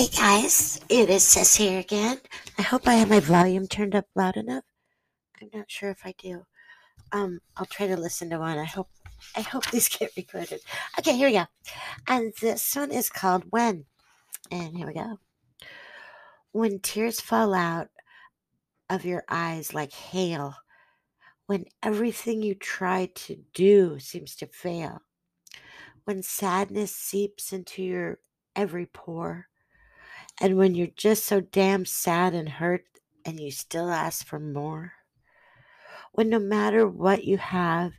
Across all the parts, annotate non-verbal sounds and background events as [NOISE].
Hey guys, it is Sis here again. I hope I have my volume turned up loud enough. I'm not sure if I do. Um, I'll try to listen to one. I hope I hope these [LAUGHS] get recorded. Okay, here we go. And this one is called When. And here we go. When tears fall out of your eyes like hail, when everything you try to do seems to fail, when sadness seeps into your every pore, and when you're just so damn sad and hurt and you still ask for more, when no matter what you have,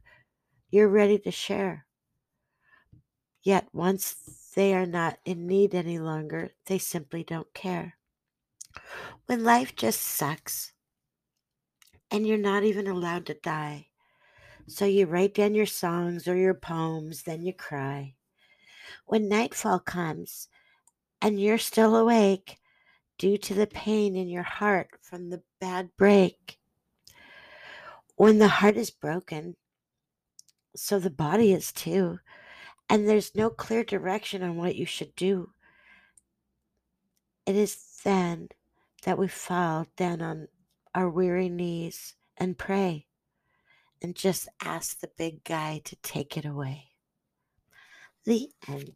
you're ready to share. Yet once they are not in need any longer, they simply don't care. When life just sucks and you're not even allowed to die. So you write down your songs or your poems, then you cry. When nightfall comes and you're still awake due to the pain in your heart from the bad break. When the heart is broken, so the body is too, and there's no clear direction on what you should do. It is then that we fall down on our weary knees and pray and just ask the big guy to take it away. The end.